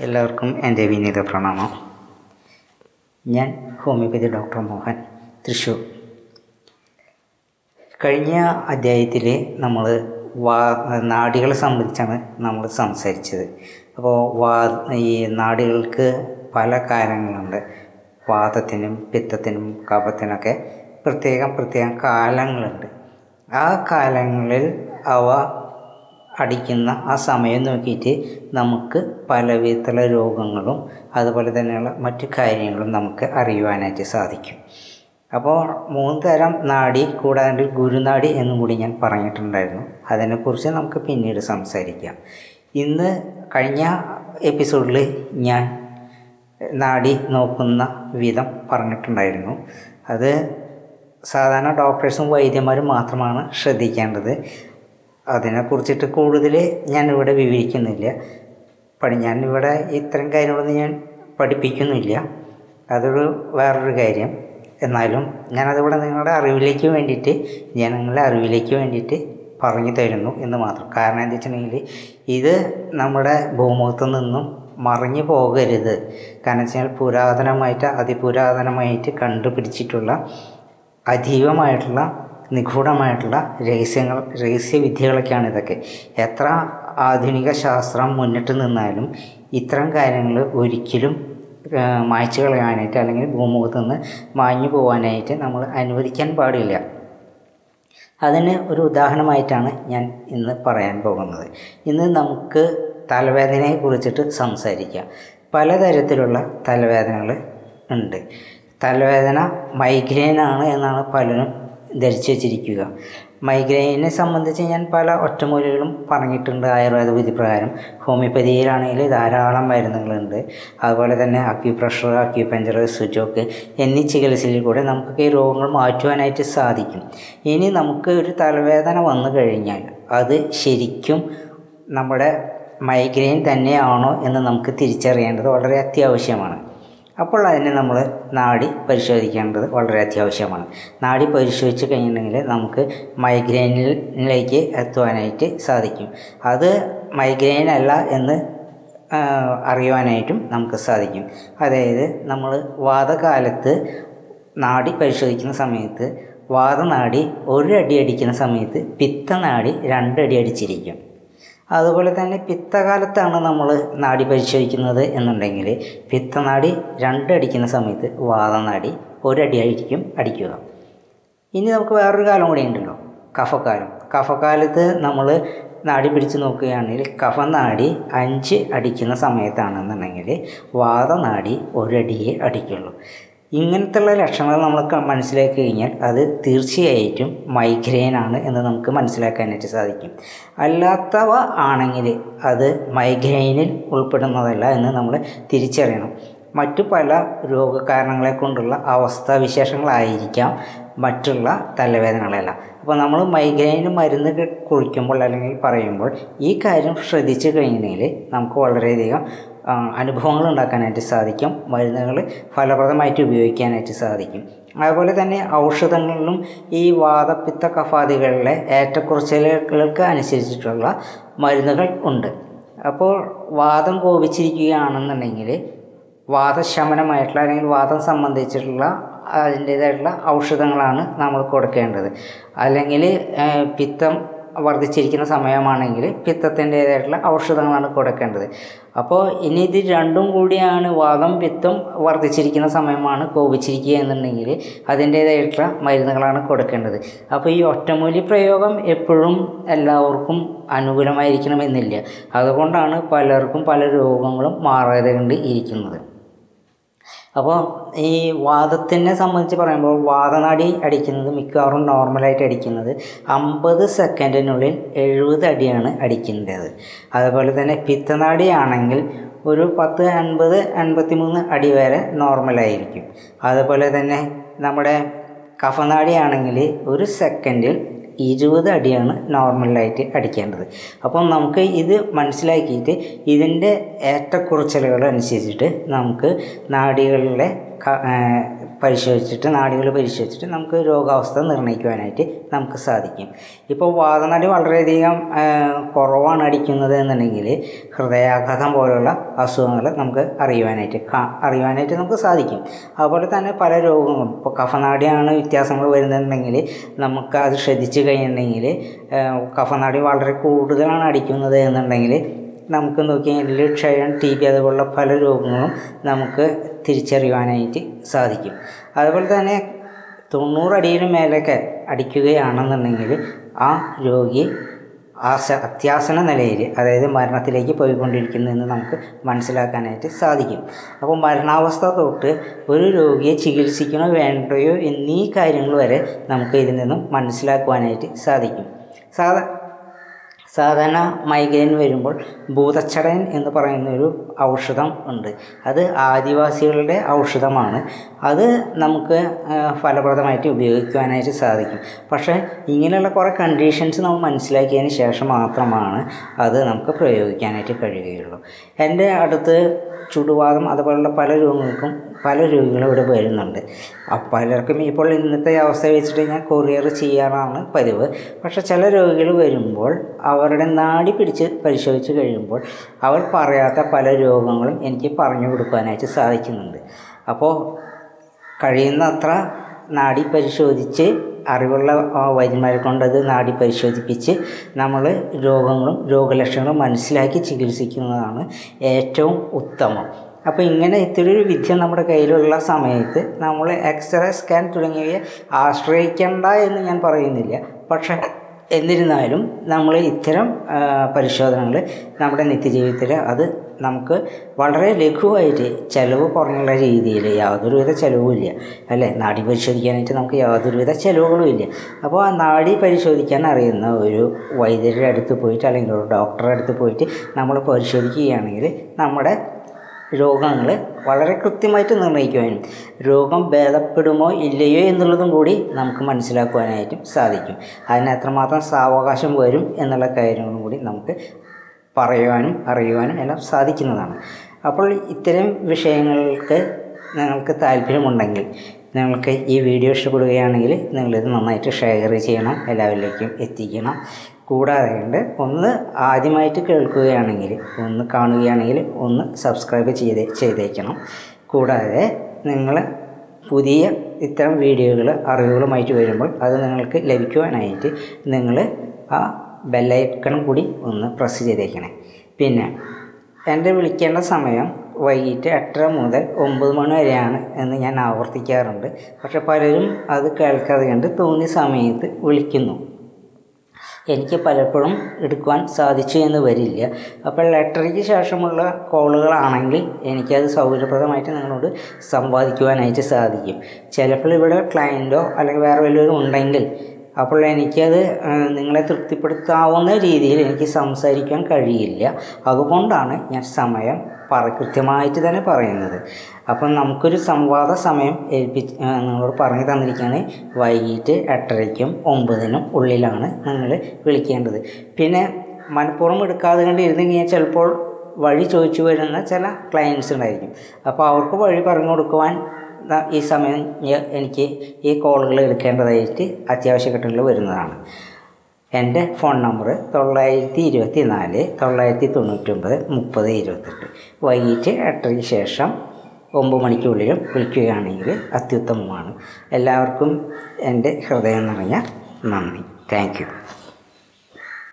എല്ലാവർക്കും എന്റെ വിനീത പ്രണാമം. ഞാൻ ഹോമിയോപ്പതി ഡോക്ടർ മോഹൻ തൃശൂർ കഴിഞ്ഞ അധ്യായത്തിൽ നമ്മൾ വാ നാടികളെ സംബന്ധിച്ചാണ് നമ്മൾ സംസാരിച്ചത്. അപ്പോൾ വാ ഈ നാടികൾക്ക് പല കാര്യങ്ങളുണ്ട് വാദത്തിനും പിത്തത്തിനും കഫത്തിനൊക്കെ പ്രത്യേകം പ്രത്യേകം കാലങ്ങളുണ്ട്. ആ കാലങ്ങളിൽ അവ അടിക്കുന്ന ആ സമയം നോക്കിയിട്ട് നമുക്ക് പല വിധത്തിലുള്ള രോഗങ്ങളും അതുപോലെ തന്നെയുള്ള മറ്റു കാര്യങ്ങളും നമുക്ക് അറിയുവാനായിട്ട് സാധിക്കും. അപ്പോൾ മൂന്ന് തരം നാഡി കൂടാതെ ഗുരുനാഡി എന്നും കൂടി ഞാൻ പറഞ്ഞിട്ടുണ്ടായിരുന്നു. അതിനെക്കുറിച്ച് നമുക്ക് പിന്നീട് സംസാരിക്കാം. ഇന്ന് കഴിഞ്ഞ എപ്പിസോഡിൽ ഞാൻ നാഡി നോക്കുന്ന വിധം പറഞ്ഞിട്ടുണ്ടായിരുന്നു. അത് സാധാരണ ഡോക്ടേഴ്സും വൈദ്യന്മാരും മാത്രമാണ് ശ്രദ്ധിക്കേണ്ടത്. അതിനെക്കുറിച്ചിട്ട് കൂടുതൽ ഞാനിവിടെ വിവരിക്കുന്നില്ല. പഠി ഞാനിവിടെ ഇത്തരം കാര്യങ്ങളൊന്നും ഞാൻ പഠിപ്പിക്കുന്നില്ല. അതൊരു വേറൊരു കാര്യം. എന്നാലും ഞാനതിവിടെ നിങ്ങളുടെ അറിവിലേക്ക് വേണ്ടിയിട്ട് ജനങ്ങളുടെ അറിവിലേക്ക് വേണ്ടിയിട്ട് പറഞ്ഞു തരുന്നു എന്ന് മാത്രം. കാരണം എന്താ വെച്ചിട്ടുണ്ടെങ്കിൽ ഇത് നമ്മുടെ ഭൂമുഖത്ത് നിന്നും മറിഞ്ഞു പോകരുത്. കാരണം വെച്ചാൽ പുരാതനമായിട്ട് അതിപുരാതനമായിട്ട് കണ്ടുപിടിച്ചിട്ടുള്ള അതീവമായിട്ടുള്ള നിഗൂഢമായിട്ടുള്ള രഹസ്യങ്ങൾ രഹസ്യവിദ്യകളൊക്കെയാണ് ഇതൊക്കെ. എത്ര ആധുനിക ശാസ്ത്രം മുന്നിട്ട് നിന്നാലും ഇത്തരം കാര്യങ്ങൾ ഒരിക്കലും മായ്ച്ചു കളയാനായിട്ട് അല്ലെങ്കിൽ ഭൂമുഖത്ത് നിന്ന് മാഞ്ഞു പോകാനായിട്ട് നമ്മൾ അനുവദിക്കാൻ പാടില്ല. അതിന് ഒരു ഉദാഹരണമായിട്ടാണ് ഞാൻ ഇന്ന് പറയാൻ പോകുന്നത്. ഇന്ന് നമുക്ക് തലവേദനയെ കുറിച്ചിട്ട് സംസാരിക്കാം. പലതരത്തിലുള്ള തലവേദനകൾ ഉണ്ട്. തലവേദന മൈഗ്രെയിൻ ആണ് എന്നാണ് പലരും ധരിച്ചു വച്ചിരിക്കുക. മൈഗ്രെയിനെ സംബന്ധിച്ച് ഞാൻ പല ഒറ്റമൂലികളും പറഞ്ഞിട്ടുണ്ട് ആയുർവേദ വിധി പ്രകാരം ഹോമിയോപ്പതിയിലാണെങ്കിൽ ധാരാളം മരുന്നുകളുണ്ട്. അതുപോലെ തന്നെ അക്യുപ്രഷർ അക്യുപഞ്ചർ സുജോക്ക് എന്നീ ചികിത്സയിൽ കൂടെ നമുക്ക് ഈ രോഗങ്ങൾ മാറ്റുവാനായിട്ട് സാധിക്കും. ഇനി നമുക്ക് ഒരു തലവേദന വന്നു കഴിഞ്ഞാൽ അത് ശരിക്കും നമ്മുടെ മൈഗ്രെയിൻ തന്നെയാണോ എന്ന് നമുക്ക് തിരിച്ചറിയേണ്ടത് വളരെ അത്യാവശ്യമാണ്. അപ്പോൾ അതിനെ നമ്മൾ നാടി പരിശോധിക്കേണ്ടത് വളരെ അത്യാവശ്യമാണ്. നാടി പരിശോധിച്ച് കഴിഞ്ഞിട്ടുണ്ടെങ്കിൽ നമുക്ക് മൈഗ്രെയിനിലേക്ക് എത്തുവാനായിട്ട് സാധിക്കും. അത് മൈഗ്രെയിൻ അല്ല എന്ന് അറിയുവാനായിട്ടും നമുക്ക് സാധിക്കും. അതായത് നമ്മൾ വാദകാലത്ത് നാടി പരിശോധിക്കുന്ന സമയത്ത് വാദനാടി ഒരു അടി അടിക്കുന്ന സമയത്ത് പിത്തനാടി രണ്ടടി അടിച്ചിരിക്കും. അതുപോലെ തന്നെ പിത്തകാലത്താണ് നമ്മൾ നാടി പരിശോധിക്കുന്നത് എന്നുണ്ടെങ്കിൽ പിത്തനാഡി രണ്ടടിക്കുന്ന സമയത്ത് വാദനാഡി ഒരടിയായിരിക്കും അടിക്കുക. ഇനി നമുക്ക് വേറൊരു കാലം കൂടി ഉണ്ടല്ലോ കഫക്കാലം. കഫക്കാലത്ത് നമ്മൾ നാടി പിടിച്ച് നോക്കുകയാണെങ്കിൽ കഫനാടി അഞ്ച് അടിക്കുന്ന സമയത്താണെന്നുണ്ടെങ്കിൽ വാദനാടി ഒരടിയെ അടിക്കുള്ളൂ. ഇങ്ങനത്തുള്ള ലക്ഷണങ്ങൾ നമ്മൾ മനസ്സിലാക്കി കഴിഞ്ഞാൽ അത് തീർച്ചയായിട്ടും മൈഗ്രെയിൻ ആണ് എന്ന് നമുക്ക് മനസ്സിലാക്കാനായിട്ട് സാധിക്കും. അല്ലാത്തവ ആണെങ്കിൽ അത് മൈഗ്രെയിനിൽ ഉൾപ്പെടുന്നതല്ല എന്ന് നമ്മൾ തിരിച്ചറിയണം. മറ്റു പല രോഗകാരണങ്ങളെ കൊണ്ടുള്ള അവസ്ഥാവിശേഷങ്ങളായിരിക്കാം മറ്റുള്ള തലവേദനകളെല്ലാം. അപ്പോൾ നമ്മൾ മൈഗ്രെയിന് മരുന്ന് കുറിക്കുമ്പോൾ അല്ലെങ്കിൽ പറയുമ്പോൾ ഈ കാര്യം ശ്രദ്ധിച്ചു കഴിഞ്ഞെങ്കിൽ നമുക്ക് വളരെയധികം അനുഭവങ്ങൾ ഉണ്ടാക്കാനായിട്ട് സാധിക്കും. മരുന്നുകൾ ഫലപ്രദമായിട്ട് ഉപയോഗിക്കാനായിട്ട് സാധിക്കും. അതുപോലെ തന്നെ ഔഷധങ്ങളിലും ഈ വാദപ്പിത്ത കഫാദികളിലെ ഏറ്റക്കുറച്ചിലുകൾക്ക് അനുസരിച്ചിട്ടുള്ള മരുന്നുകൾ ഉണ്ട്. അപ്പോൾ വാദം കോപിച്ചിരിക്കുകയാണെന്നുണ്ടെങ്കിൽ വാദശമനമായിട്ടുള്ള അല്ലെങ്കിൽ വാദം സംബന്ധിച്ചിട്ടുള്ള അതിന്റേതായിട്ടുള്ള ഔഷധങ്ങളാണ് നമ്മൾ കൊടുക്കേണ്ടത്. അല്ലെങ്കിൽ പിത്തം വർദ്ധിച്ചിരിക്കുന്ന സമയമാണെങ്കിൽ പിത്തത്തിന്റേതായിട്ടുള്ള ഔഷധങ്ങളാണ് കൊടുക്കേണ്ടത്. അപ്പോൾ ഇനി ഇത് രണ്ടും കൂടിയാണ് വാദം പിത്തം വർദ്ധിച്ചിരിക്കുന്ന സമയമാണ് കോപിച്ചിരിക്കുക എന്നുണ്ടെങ്കിൽ അതിന്റേതായിട്ടുള്ള മരുന്നുകളാണ് കൊടുക്കേണ്ടത്. അപ്പോൾ ഈ ഒറ്റമൂലി പ്രയോഗം എപ്പോഴും എല്ലാവർക്കും അനുകൂലമായിരിക്കണമെന്നില്ല. അതുകൊണ്ടാണ് പലർക്കും പല രോഗങ്ങളും മാറാതെ കൊണ്ട് ഇരിക്കുന്നത്. അപ്പോൾ ഈ വാദത്തിനെ സംബന്ധിച്ച് പറയുമ്പോൾ വാദനാടി അടിക്കുന്നത് മിക്കവാറും നോർമലായിട്ട് അടിക്കുന്നത് അമ്പത് സെക്കൻഡിനുള്ളിൽ എഴുപത് അടിയാണ് അടിക്കേണ്ടത്. അതുപോലെ തന്നെ പിത്തനാടി ആണെങ്കിൽ ഒരു പത്ത് അൻപത് അൻപത്തി മൂന്ന് അടി വരെ നോർമലായിരിക്കും അതുപോലെ തന്നെ നമ്മുടെ കഫനാടിയാണെങ്കിൽ ഒരു സെക്കൻഡിൽ ഇരുപത് അടിയാണ് നോർമലായിട്ട് അടിക്കേണ്ടത്. അപ്പോൾ നമുക്ക് ഇത് മനസ്സിലാക്കിയിട്ട് ഇതിന്റെ ഏറ്റക്കുറച്ചിലുകൾ അനുസരിച്ചിട്ട് നമുക്ക് നാഡികളിലെ പരിശോധിച്ചിട്ട് നാടികൾ പരിശോധിച്ചിട്ട് നമുക്ക് രോഗാവസ്ഥ നിർണയിക്കുവാനായിട്ട് നമുക്ക് സാധിക്കും. ഇപ്പോൾ വാദനടി വളരെയധികം കുറവാണ് അടിക്കുന്നത് എന്നുണ്ടെങ്കിൽ ഹൃദയാഘാതം പോലുള്ള അസുഖങ്ങൾ നമുക്ക് അറിയുവാനായിട്ട് അറിയുവാനായിട്ട് നമുക്ക് സാധിക്കും. അതുപോലെ തന്നെ പല രോഗങ്ങളും ഇപ്പോൾ കഫനാടിയാണ് വ്യത്യാസങ്ങൾ വരുന്നുണ്ടെങ്കിൽ നമുക്ക് അത് ശ്രദ്ധിച്ചു കഴിഞ്ഞിട്ടുണ്ടെങ്കിൽ കഫനാടി വളരെ കൂടുതലാണ് അടിക്കുന്നത് എന്നുണ്ടെങ്കിൽ നമുക്ക് നോക്കിയാൽ ക്ഷയം ടി ബി അതുപോലുള്ള പല രോഗങ്ങളും നമുക്ക് തിരിച്ചറിയുവാനായിട്ട് സാധിക്കും. അതുപോലെ തന്നെ തൊണ്ണൂറടിയിലും മേലൊക്കെ അടിക്കുകയാണെന്നുണ്ടെങ്കിൽ ആ രോഗി ആസ അത്യാസന നിലയിൽ അതായത് മരണത്തിലേക്ക് പോയിക്കൊണ്ടിരിക്കുന്നു എന്ന് നമുക്ക് മനസ്സിലാക്കാനായിട്ട് സാധിക്കും. അപ്പോൾ മരണാവസ്ഥ തൊട്ട് ഒരു രോഗിയെ ചികിത്സിക്കണോ വേണ്ടയോ എന്നീ കാര്യങ്ങൾ വരെ നമുക്ക് ഇതിൽ നിന്നും മനസ്സിലാക്കുവാനായിട്ട് സാധിക്കും. സാധാ സാധാരണ മൈഗ്രെയിൻ വരുമ്പോൾ ഭൂതച്ചടയൻ എന്ന് പറയുന്ന ഒരു ഔഷധം ഉണ്ട്. അത് ആദിവാസികളുടെ ഔഷധമാണ്. അത് നമുക്ക് ഫലപ്രദമായിട്ട് ഉപയോഗിക്കുവാനായിട്ട് സാധിക്കും. പക്ഷേ ഇങ്ങനെയുള്ള കുറേ കണ്ടീഷൻസ് നമ്മൾ മനസ്സിലാക്കിയതിന് ശേഷം മാത്രമാണ് അത് നമുക്ക് പ്രയോഗിക്കാനായിട്ട് കഴിയുകയുള്ളൂ. എന്റെ അടുത്ത് ചുടുവാദം അതുപോലുള്ള പല രോഗങ്ങൾക്കും പല രോഗികളും ഇവിടെ വരുന്നുണ്ട്. പലർക്കും ഇപ്പോൾ ഇന്നത്തെ അവസ്ഥ വെച്ചിട്ട് ഞാൻ കൊറിയർ ചെയ്യാറാണ് പതിവ്. പക്ഷെ ചില രോഗികൾ വരുമ്പോൾ അവരുടെ നാടി പിടിച്ച് പരിശോധിച്ച് കഴിയുമ്പോൾ അവർ പറയാത്ത പല രോഗങ്ങളും എനിക്ക് പറഞ്ഞു കൊടുക്കാനായിട്ട് സാധിക്കുന്നുണ്ട്. അപ്പോൾ കഴിയുന്നത്ര നാടി പരിശോധിച്ച് അറിവുള്ള വൈദ്യന്മാരെ കൊണ്ടത് നാടി പരിശോധിപ്പിച്ച് നമ്മൾ രോഗങ്ങളും രോഗലക്ഷണങ്ങളും മനസ്സിലാക്കി ചികിത്സിക്കുന്നതാണ് ഏറ്റവും ഉത്തമം. അപ്പോൾ ഇങ്ങനെ ഇത്തിരി വിദ്യ നമ്മുടെ കയ്യിലുള്ള സമയത്ത് നമ്മൾ എക്സ്റേ സ്കാൻ തുടങ്ങിയവയെ ആശ്രയിക്കേണ്ട എന്ന് ഞാൻ പറയുന്നില്ല. പക്ഷേ എന്നിരുന്നാലും നമ്മൾ ഇത്തരം പരിശോധനകൾ നമ്മുടെ നിത്യജീവിതത്തിൽ അത് നമുക്ക് വളരെ ലഘുവായിട്ട് ചിലവ് കുറഞ്ഞുള്ള രീതിയിൽ യാതൊരുവിധ ചിലവുമില്ല. അല്ലേ? നാടി പരിശോധിക്കാനായിട്ട് നമുക്ക് യാതൊരുവിധ ചിലവുകളും ഇല്ല. അപ്പോൾ ആ നാടി പരിശോധിക്കാൻ അറിയുന്ന ഒരു വൈദ്യരുടെ അടുത്ത് പോയിട്ട് അല്ലെങ്കിൽ ഒരു ഡോക്ടറുടെ അടുത്ത് പോയിട്ട് നമ്മൾ പരിശോധിക്കുകയാണെങ്കിൽ നമ്മുടെ രോഗങ്ങൾ വളരെ കൃത്യമായിട്ട് നിർണയിക്കുവാനും രോഗം ഭേദപ്പെടുമോ ഇല്ലയോ എന്നുള്ളതും കൂടി നമുക്ക് മനസ്സിലാക്കുവാനായിട്ടും സാധിക്കും. അതിന് എത്രമാത്രം സാവകാശം വരും എന്നുള്ള കാര്യങ്ങളും കൂടി നമുക്ക് പറയുവാനും അറിയുവാനും എല്ലാം സാധിക്കുന്നതാണ്. അപ്പോൾ ഇത്തരം വിഷയങ്ങൾക്ക് നിങ്ങൾക്ക് താല്പര്യമുണ്ടെങ്കിൽ നിങ്ങൾക്ക് ഈ വീഡിയോ ഇഷ്ടപ്പെടുകയാണെങ്കിൽ നിങ്ങളിത് നന്നായിട്ട് ഷെയർ ചെയ്യണം എല്ലാവരിലേക്കും എത്തിക്കണം. കൂടാതെ ഉണ്ട് ഒന്ന് ആദ്യമായിട്ട് കേൾക്കുകയാണെങ്കിൽ ഒന്ന് കാണുകയാണെങ്കിൽ ഒന്ന് സബ്സ്ക്രൈബ് ചെയ്ത് ചെയ്തേക്കണം. കൂടാതെ നിങ്ങൾ പുതിയ ഇത്തരം വീഡിയോകൾ അറിവുകളുമായിട്ട് വരുമ്പോൾ അത് നിങ്ങൾക്ക് ലഭിക്കുവാനായിട്ട് നിങ്ങൾ ആ ബെല്ലൈക്കണം കൂടി ഒന്ന് പ്രസ് ചെയ്തേക്കണേ. പിന്നെ എന്റെ വിളിക്കേണ്ട സമയം വൈകിട്ട് എട്ടര മുതൽ ഒമ്പത് മണി വരെയാണ് എന്ന് ഞാൻ ആവർത്തിക്കാറുണ്ട്. പക്ഷെ പലരും അത് കേൾക്കാതെ കണ്ട് തോന്നിയ സമയത്ത് വിളിക്കുന്നു. എനിക്ക് പലപ്പോഴും എടുക്കുവാൻ സാധിച്ചു എന്ന് വരില്ല. അപ്പോൾ ലെറ്ററിക്ക് ശേഷമുള്ള കോളുകളാണെങ്കിൽ എനിക്കത് സൗകര്യപ്രദമായിട്ട് നിങ്ങളോട് സംവാദിക്കുവാനായിട്ട് സാധിക്കും. ചിലപ്പോൾ ഇവിടെ ക്ലയന്റോ അല്ലെങ്കിൽ വേറെ വല്ലവരും ഉണ്ടെങ്കിൽ അപ്പോൾ എനിക്കത് നിങ്ങളെ തൃപ്തിപ്പെടുത്താവുന്ന രീതിയിൽ എനിക്ക് സംസാരിക്കാൻ കഴിയില്ല. അതുകൊണ്ടാണ് ഞാൻ സമയം പറ കൃത്യമായിട്ട് തന്നെ പറയുന്നത്. അപ്പം നമുക്കൊരു സംവാദ സമയം ഏൽപ്പിച്ച് നിങ്ങളോട് പറഞ്ഞു തന്നിരിക്കുകയാണ്. വൈകിട്ട് എട്ടരയ്ക്കും ഒമ്പതിനും ഉള്ളിലാണ് നിങ്ങൾ വിളിക്കേണ്ടത്. പിന്നെ മനഃപൂർവം എടുക്കാതെ കണ്ട് ഇരുന്ന് കഴിഞ്ഞാൽ ചിലപ്പോൾ വഴി ചോദിച്ചു വരുന്ന ചില ക്ലയൻസ് ഉണ്ടായിരിക്കും. അപ്പോൾ അവർക്ക് വഴി പറഞ്ഞു കൊടുക്കുവാൻ ഈ സമയം എനിക്ക് ഈ കോളുകൾ എടുക്കേണ്ടതായിട്ട് അത്യാവശ്യ ഘട്ടങ്ങളിൽ വരുന്നതാണ്. എന്റെ ഫോൺ നമ്പർ തൊള്ളായിരത്തി ഇരുപത്തി നാല് തൊള്ളായിരത്തി തൊണ്ണൂറ്റൊമ്പത് മുപ്പത് ഇരുപത്തെട്ട്. വൈകിട്ട് എട്ടരയ്ക്ക് ശേഷം ഒമ്പത് മണിക്കുള്ളിലും വിളിക്കുകയാണെങ്കിൽ അത്യുത്തമമാണ്. എല്ലാവർക്കും എന്റെ ഹൃദയം നിറഞ്ഞ നന്ദി. താങ്ക്